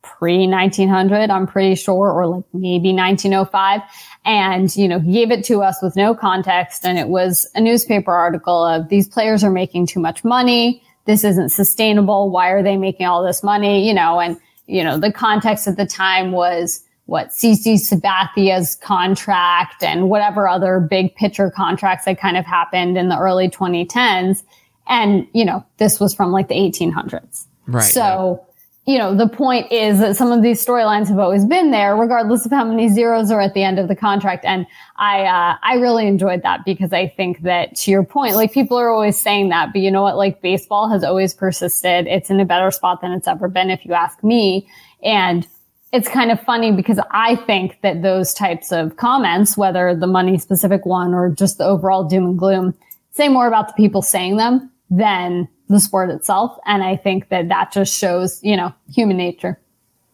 pre 1900, I'm pretty sure, or like maybe 1905. And, you know, he gave it to us with no context. And it was a newspaper article of these players are making too much money. This isn't sustainable. Why are they making all this money? You know, and, you know, the context at the time was what CC Sabathia's contract and whatever other big pitcher contracts that kind of happened in the early 2010s. And, you know, this was from like the 1800s. Right. So, you know, the point is that some of these storylines have always been there, regardless of how many zeros are at the end of the contract. And I, uh, I really enjoyed that because I think that to your point, like people are always saying that, but you know what? Like baseball has always persisted. It's in a better spot than it's ever been, if you ask me. And it's kind of funny because I think that those types of comments, whether the money specific one or just the overall doom and gloom, say more about the people saying them than the sport itself. And I think that that just shows, you know, human nature.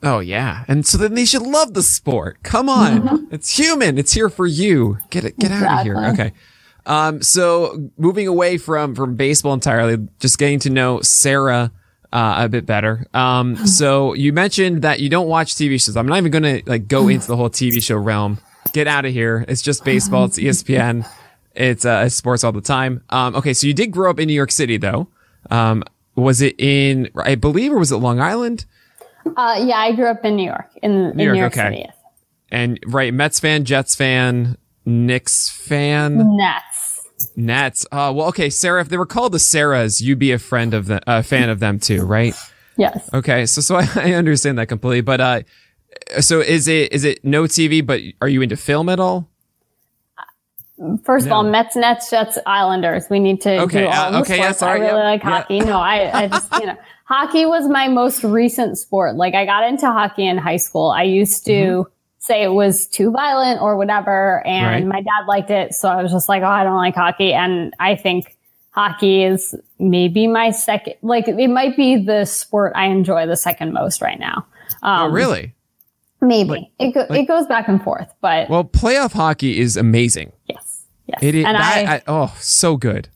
Oh yeah. And so then they should love the sport. Come on. Mm-hmm. It's human. It's here for you. Get it, get exactly. out of here. Okay. Um, so moving away from from baseball entirely, just getting to know Sarah uh, a bit better. Um, so you mentioned that you don't watch TV shows. I'm not even going to like go into the whole TV show realm. Get out of here. It's just baseball. It's ESPN. It's uh, it's sports all the time. Um, okay, so you did grow up in New York City though. Um, was it in I believe or was it Long Island? Uh, yeah, I grew up in New York, in New, in York, New York okay. City. Yes. And right, Mets fan, Jets fan, Knicks fan, Nets. Nets. Uh, well, okay, Sarah. If they were called the Sarahs, you'd be a friend of the uh, fan of them too, right? Yes. Okay, so so I, I understand that completely, but uh, so is it is it no TV? But are you into film at all? First no. of all, Mets, Nets, Jets, Islanders. We need to okay, do all uh, okay, sports. Yeah, sorry, I really yep, like hockey. No, I, I just you know hockey was my most recent sport. Like I got into hockey in high school. I used to mm-hmm. say it was too violent or whatever. And right. my dad liked it. So I was just like, Oh, I don't like hockey. And I think hockey is maybe my second, like it might be the sport I enjoy the second most right now. Oh, um, oh, really? Maybe like, it, go, like, it goes back and forth, but well, playoff hockey is amazing. Yes. Yes. It is, and that, I, I, oh, so good.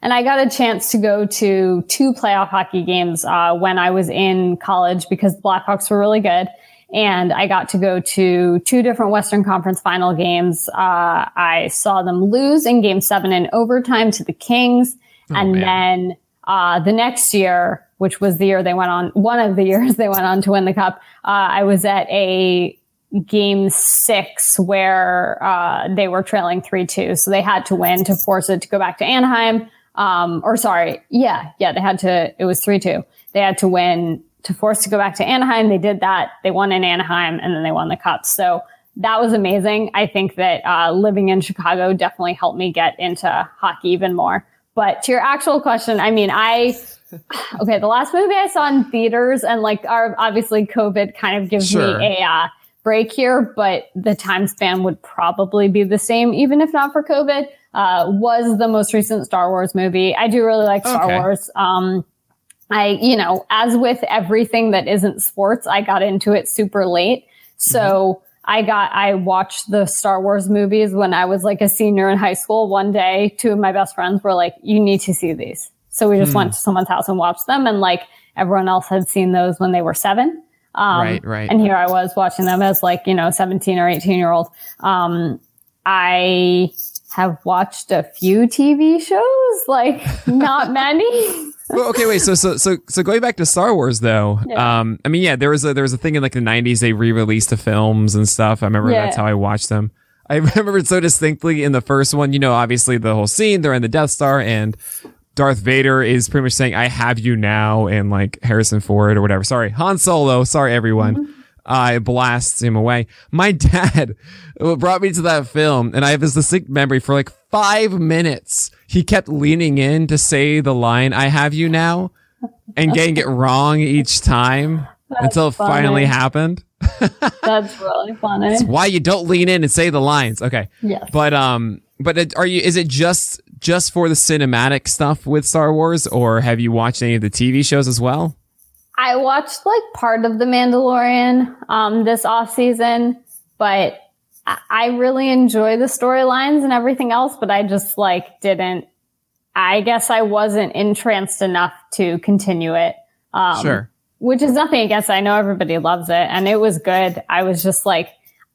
And I got a chance to go to two playoff hockey games uh, when I was in college because the Blackhawks were really good. And I got to go to two different Western Conference final games. Uh, I saw them lose in game seven in overtime to the Kings. Oh, and man. then uh, the next year, which was the year they went on, one of the years they went on to win the cup, uh, I was at a game six where uh, they were trailing 3 2. So they had to win to force it to go back to Anaheim. Um, or sorry, yeah, yeah, they had to, it was 3-2. They had to win to force to go back to Anaheim. They did that. They won in Anaheim and then they won the cup. So that was amazing. I think that, uh, living in Chicago definitely helped me get into hockey even more. But to your actual question, I mean, I, okay, the last movie I saw in theaters and like our, obviously COVID kind of gives sure. me a, uh, break here, but the time span would probably be the same, even if not for COVID uh, was the most recent Star Wars movie. I do really like Star okay. Wars. Um, I, you know, as with everything that isn't sports, I got into it super late. So mm-hmm. I got, I watched the Star Wars movies when I was like a senior in high school. One day, two of my best friends were like, you need to see these. So we just hmm. went to someone's house and watched them. And like everyone else had seen those when they were seven. Um, right, right. And here I was watching them as like, you know, 17 or 18 year old. Um, I have watched a few TV shows, like not many. well, okay, wait. So, so, so, so going back to Star Wars, though. Yeah. Um, I mean, yeah, there was a there was a thing in like the '90s. They re-released the films and stuff. I remember yeah. that's how I watched them. I remember it so distinctly in the first one. You know, obviously the whole scene. They're in the Death Star, and Darth Vader is pretty much saying, "I have you now," and like Harrison Ford or whatever. Sorry, Han Solo. Sorry, everyone. Mm-hmm uh, blasts him away. My dad brought me to that film, and I have this distinct memory for like five minutes. He kept leaning in to say the line, I have you now, and getting it wrong each time That's until it funny. finally happened. That's really funny. That's why you don't lean in and say the lines. Okay. Yes. But, um, but are you, is it just, just for the cinematic stuff with Star Wars, or have you watched any of the TV shows as well? I watched like part of The Mandalorian um, this off season, but I really enjoy the storylines and everything else, but I just like didn't. I guess I wasn't entranced enough to continue it. Um, sure. Which is nothing against. It. I know everybody loves it, and it was good. I was just like,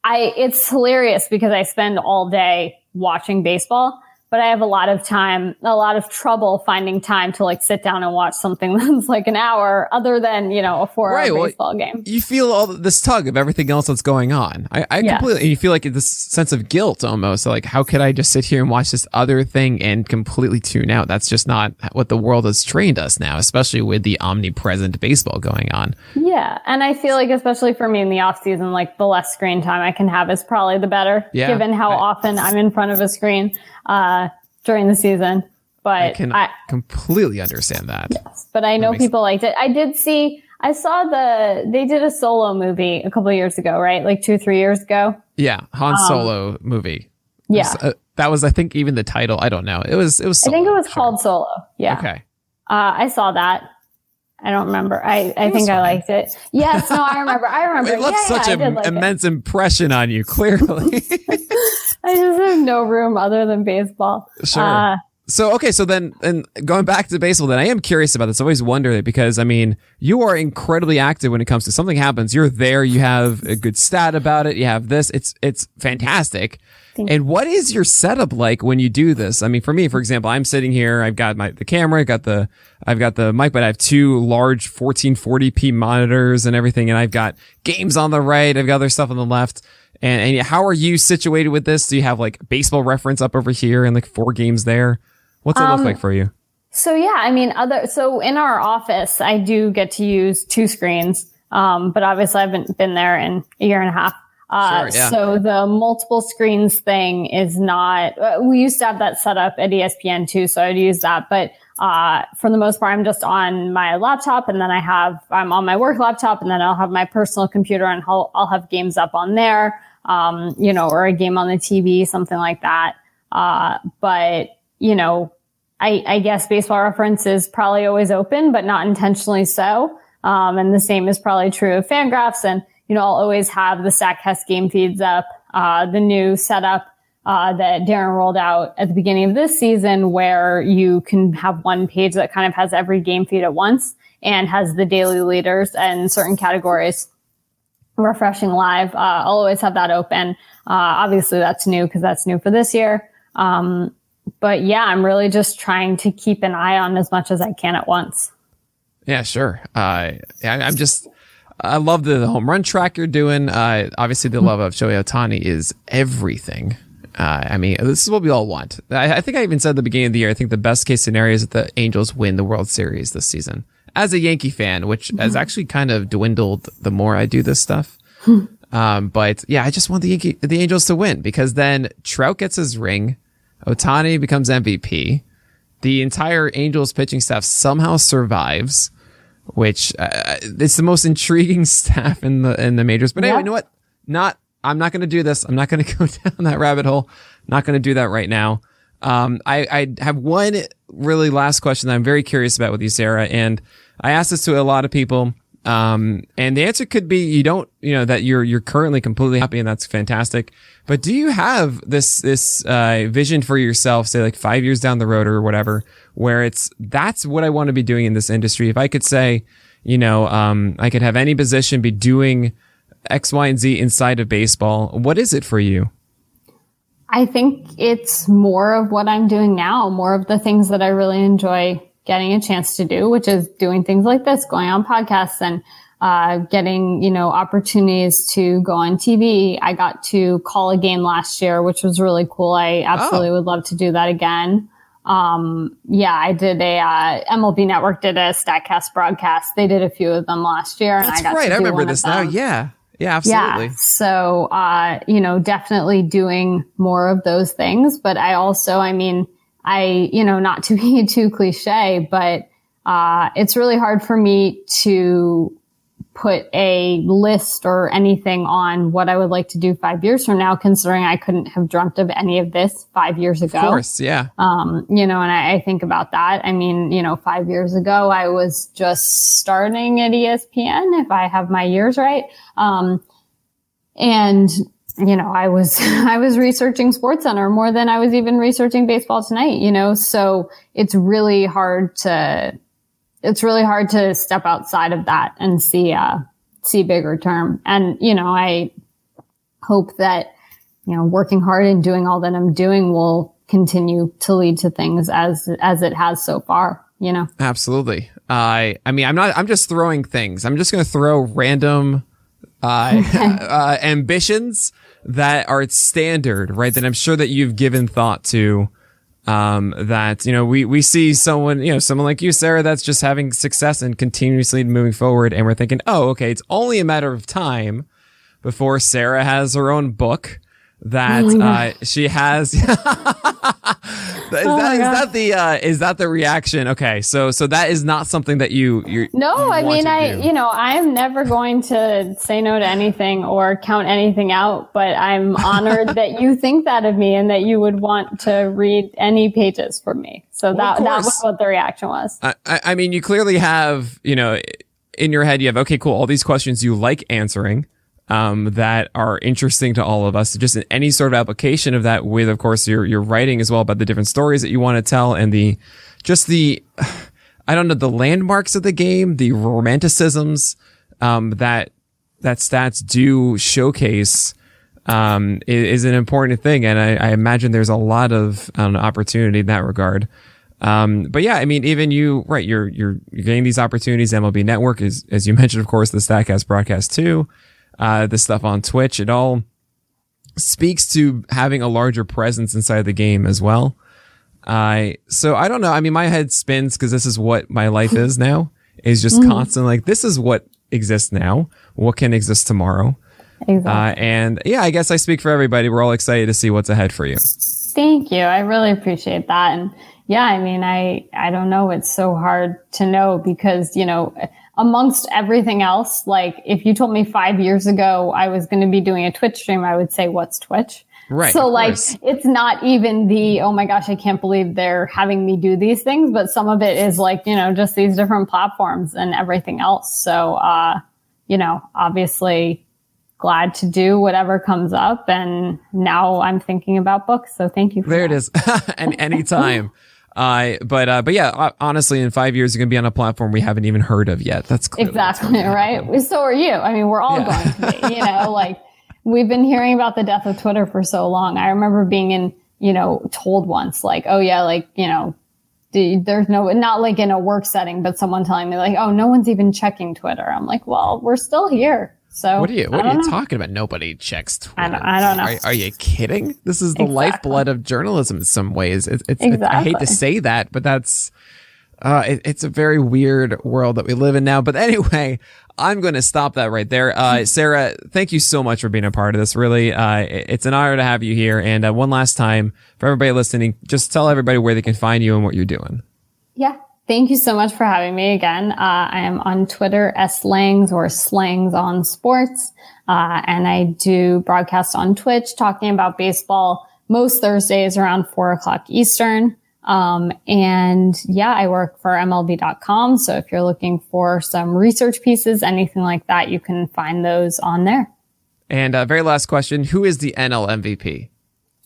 I. It's hilarious because I spend all day watching baseball, but I have a lot of time, a lot of trouble finding time to like sit down and watch something that's like an hour other than, you know, a four right, hour baseball well, game. You feel all this tug of everything else that's going on. I, I completely, you feel like this sense of guilt almost like, how could I just sit here and watch this other thing and completely tune out? That's just not what the world has trained us now, especially with the omnipresent baseball going on. Yeah. And I feel like, especially for me in the off season, like the less screen time I can have is probably the better, yeah, given how I, often I'm in front of a screen uh, during the season. But I can I, completely understand that. Yes, but I know people liked it. I did see. I saw the they did a solo movie a couple years ago, right? Like two, three years ago. Yeah, Han um, Solo movie. Yeah, was, uh, that was I think even the title. I don't know. It was it was. Solo, I think it was sure. called Solo. Yeah. Okay. Uh, I saw that. I don't remember. I, I think I liked it. Yes, no, I remember. I remember. it left yeah, such yeah, an like immense it. impression on you, clearly. I just have no room other than baseball. Sure. Uh, so okay, so then and going back to baseball, then I am curious about this. I always wonder that because I mean, you are incredibly active when it comes to something happens. You're there. You have a good stat about it. You have this. It's it's fantastic. and what is your setup like when you do this? I mean, for me, for example, I'm sitting here. I've got my the camera. I got the I've got the mic, but I have two large 1440p monitors and everything, and I've got games on the right. I've got other stuff on the left. And, and how are you situated with this? Do you have like baseball reference up over here and like four games there? What's it um, look like for you? So yeah, I mean, other, so in our office, I do get to use two screens. Um, but obviously I haven't been there in a year and a half. Uh, sure, yeah. so the multiple screens thing is not, uh, we used to have that set up at ESPN too. So I'd use that, but, uh, for the most part, I'm just on my laptop and then I have, I'm on my work laptop and then I'll have my personal computer and I'll, I'll have games up on there, um, you know, or a game on the TV, something like that. Uh, but, you know, I, I guess baseball reference is probably always open, but not intentionally so. Um, and the same is probably true of Fangraphs. And, you know, I'll always have the StatCast game feeds up, uh, the new setup, uh, that Daren rolled out at the beginning of this season where you can have one page that kind of has every game feed at once and has the daily leaders and certain categories refreshing live. Uh, I'll always have that open. Uh, obviously that's new because that's new for this year. Um, but yeah, I'm really just trying to keep an eye on as much as I can at once. Yeah, sure. Uh, I'm just, I love the home run track you're doing. Uh, obviously, the love of Shohei Ohtani is everything. Uh, I mean, this is what we all want. I, I, think I even said at the beginning of the year, I think the best case scenario is that the Angels win the World Series this season. As a Yankee fan, which has mm-hmm. actually kind of dwindled the more I do this stuff. um, but yeah, I just want the Yankee, the Angels to win because then Trout gets his ring. Ohtani becomes MVP. The entire Angels pitching staff somehow survives, which uh, it's the most intriguing staff in the in the majors. But anyway, you know what? Not I'm not going to do this. I'm not going to go down that rabbit hole. Not going to do that right now. Um, I, I have one really last question that I'm very curious about with you, Sarah, and I asked this to a lot of people. Um, and the answer could be you don't, you know, that you're, you're currently completely happy and that's fantastic. But do you have this, this, uh, vision for yourself, say like five years down the road or whatever, where it's, that's what I want to be doing in this industry. If I could say, you know, um, I could have any position be doing X, Y, and Z inside of baseball. What is it for you? I think it's more of what I'm doing now, more of the things that I really enjoy getting a chance to do, which is doing things like this, going on podcasts and uh, getting, you know, opportunities to go on TV. I got to call a game last year, which was really cool. I absolutely oh. would love to do that again. Um, yeah, I did a, uh, MLB Network did a StatCast broadcast. They did a few of them last year. That's right. I remember this now. Yeah. Yeah, absolutely. Yeah. So, uh, you know, definitely doing more of those things. But I also, I mean, I, you know, not to be too cliche, but uh, it's really hard for me to put a list or anything on what I would like to do five years from now, considering I couldn't have dreamt of any of this five years ago. Of course, yeah. Um, you know, and I, I, think about that. I mean, you know, five years ago, I was just starting at ESPN, if I have my years right. Um, and you know, I was, I was researching SportsCenter more than I was even researching baseball tonight, you know, so it's really hard to, it's really hard to step outside of that and see, uh, see bigger term. And, you know, I hope that, you know, working hard and doing all that I'm doing will continue to lead to things as, as it has so far, you know? Absolutely. I, uh, I mean, I'm not, I'm just throwing things. I'm just going to throw random, uh, uh, ambitions that are standard, right? That I'm sure that you've given thought to. Um, that, you know, we, we see someone, you know, someone like you, Sarah, that's just having success and continuously moving forward. And we're thinking, oh, okay, it's only a matter of time before Sarah has her own book that oh uh, she has. is, oh that, is that the uh, is that the reaction? Okay, so so that is not something that you you. No, you I mean I do. you know I'm never going to say no to anything or count anything out, but I'm honored that you think that of me and that you would want to read any pages from me. So well, that that was what the reaction was. I, I mean, you clearly have you know in your head you have okay, cool, all these questions you like answering um, that are interesting to all of us. Just in any sort of application of that with, of course, your, your writing as well about the different stories that you want to tell and the, just the, I don't know, the landmarks of the game, the romanticisms, um, that, that stats do showcase, um, is, an important thing. And I, I imagine there's a lot of um, opportunity in that regard. Um, but yeah, I mean, even you, right, you're, you're, you're getting these opportunities. MLB Network is, as you mentioned, of course, the Statcast broadcast too, uh, the stuff on Twitch. It all speaks to having a larger presence inside the game as well. I, uh, so I don't know. I mean, my head spins because this is what my life is now is just mm. constant. Like, this is what exists now. What can exist tomorrow? Exactly. Uh, and yeah, I guess I speak for everybody. We're all excited to see what's ahead for you. Thank you. I really appreciate that. And yeah, I mean, I, I don't know. It's so hard to know because, you know, amongst everything else, like if you told me five years ago I was going to be doing a Twitch stream, I would say, what's Twitch? Right. So like, it's not even the, oh my gosh, I can't believe they're having me do these things, but some of it is like, you know, just these different platforms and everything else. So, uh, you know, obviously glad to do whatever comes up. And now I'm thinking about books. So thank you. there that. it is. and anytime. Uh, but uh, but yeah, honestly, in five years, you're gonna be on a platform we haven't even heard of yet. That's exactly right. So are you. I mean, we're all yeah. going to be. You know, like we've been hearing about the death of Twitter for so long. I remember being in, you know, told once, like, oh yeah, like you know, there's no not like in a work setting, but someone telling me like, oh, no one's even checking Twitter. I'm like, well, we're still here. So what are you what are you know. talking about? Nobody checks Twitter. I don't, I don't know. Are, are, you kidding? This is the exactly. lifeblood of journalism in some ways. It, it's, exactly. I hate to say that, but that's uh, it, it's a very weird world that we live in now. But anyway, I'm going to stop that right there. Uh, Sarah, thank you so much for being a part of this. Really, uh, it's an honor to have you here. And uh, one last time for everybody listening, just tell everybody where they can find you and what you're doing. Yeah, Thank you so much for having me again. Uh, I am on Twitter, slangs or slangs on sports. Uh, and I do broadcast on Twitch talking about baseball most Thursdays around four o'clock Eastern. Um, and yeah, I work for MLB.com. So if you're looking for some research pieces, anything like that, you can find those on there. And uh, very last question Who is the NL MVP?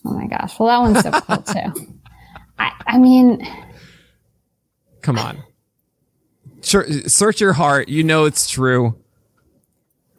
Oh my gosh. Well, that one's difficult too. I, I mean, Come on. Search your heart. You know it's true.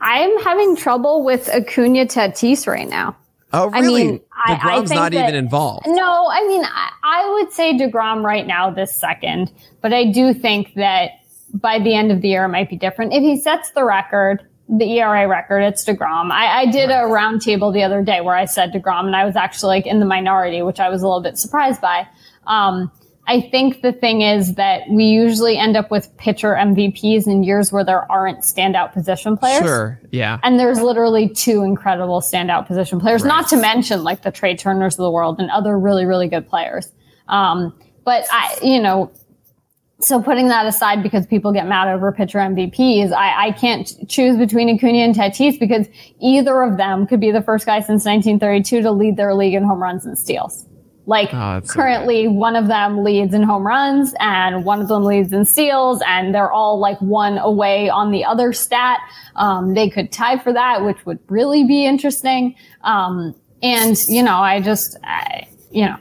I'm having trouble with Acuna Tatis right now. Oh, really? I mean, DeGrom's I, I not that, even involved. No, I mean, I, I would say DeGrom right now this second, but I do think that by the end of the year it might be different. If he sets the record, the ERA record, it's DeGrom. I, I did a roundtable the other day where I said DeGrom and I was actually like in the minority, which I was a little bit surprised by. Um, I think the thing is that we usually end up with pitcher MVPs in years where there aren't standout position players. Sure. Yeah. And there's literally two incredible standout position players, right. not to mention like the Trea Turners of the world and other really, really good players. Um, but I, you know, so putting that aside because people get mad over pitcher MVPs, I, I can't choose between Acuna and Tatis because either of them could be the first guy since 1932 to lead their league in home runs and steals. Like oh, currently so one of them leads in home runs and one of them leads in steals and they're all like one away on the other stat. Um, they could tie for that, which would really be interesting. Um, and you know, I just, I, you know,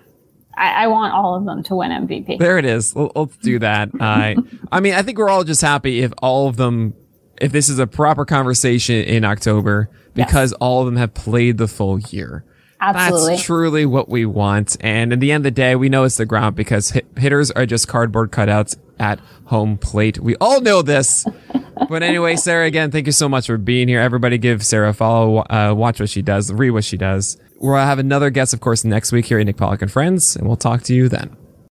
I, I, want all of them to win MVP. There it is. Let's do that. I, I mean, I think we're all just happy if all of them, if this is a proper conversation in October, because yes. all of them have played the full year. Absolutely. That's truly what we want. And in the end of the day, we know it's DeGrom because hit- hitters are just cardboard cutouts at home plate. We all know this. but anyway, Sarah, again, thank you so much for being here. Everybody give Sarah a follow, uh, watch what she does, read what she does. We'll have another guest, of course, next week here at Nick Pollack and Friends, and we'll talk to you then.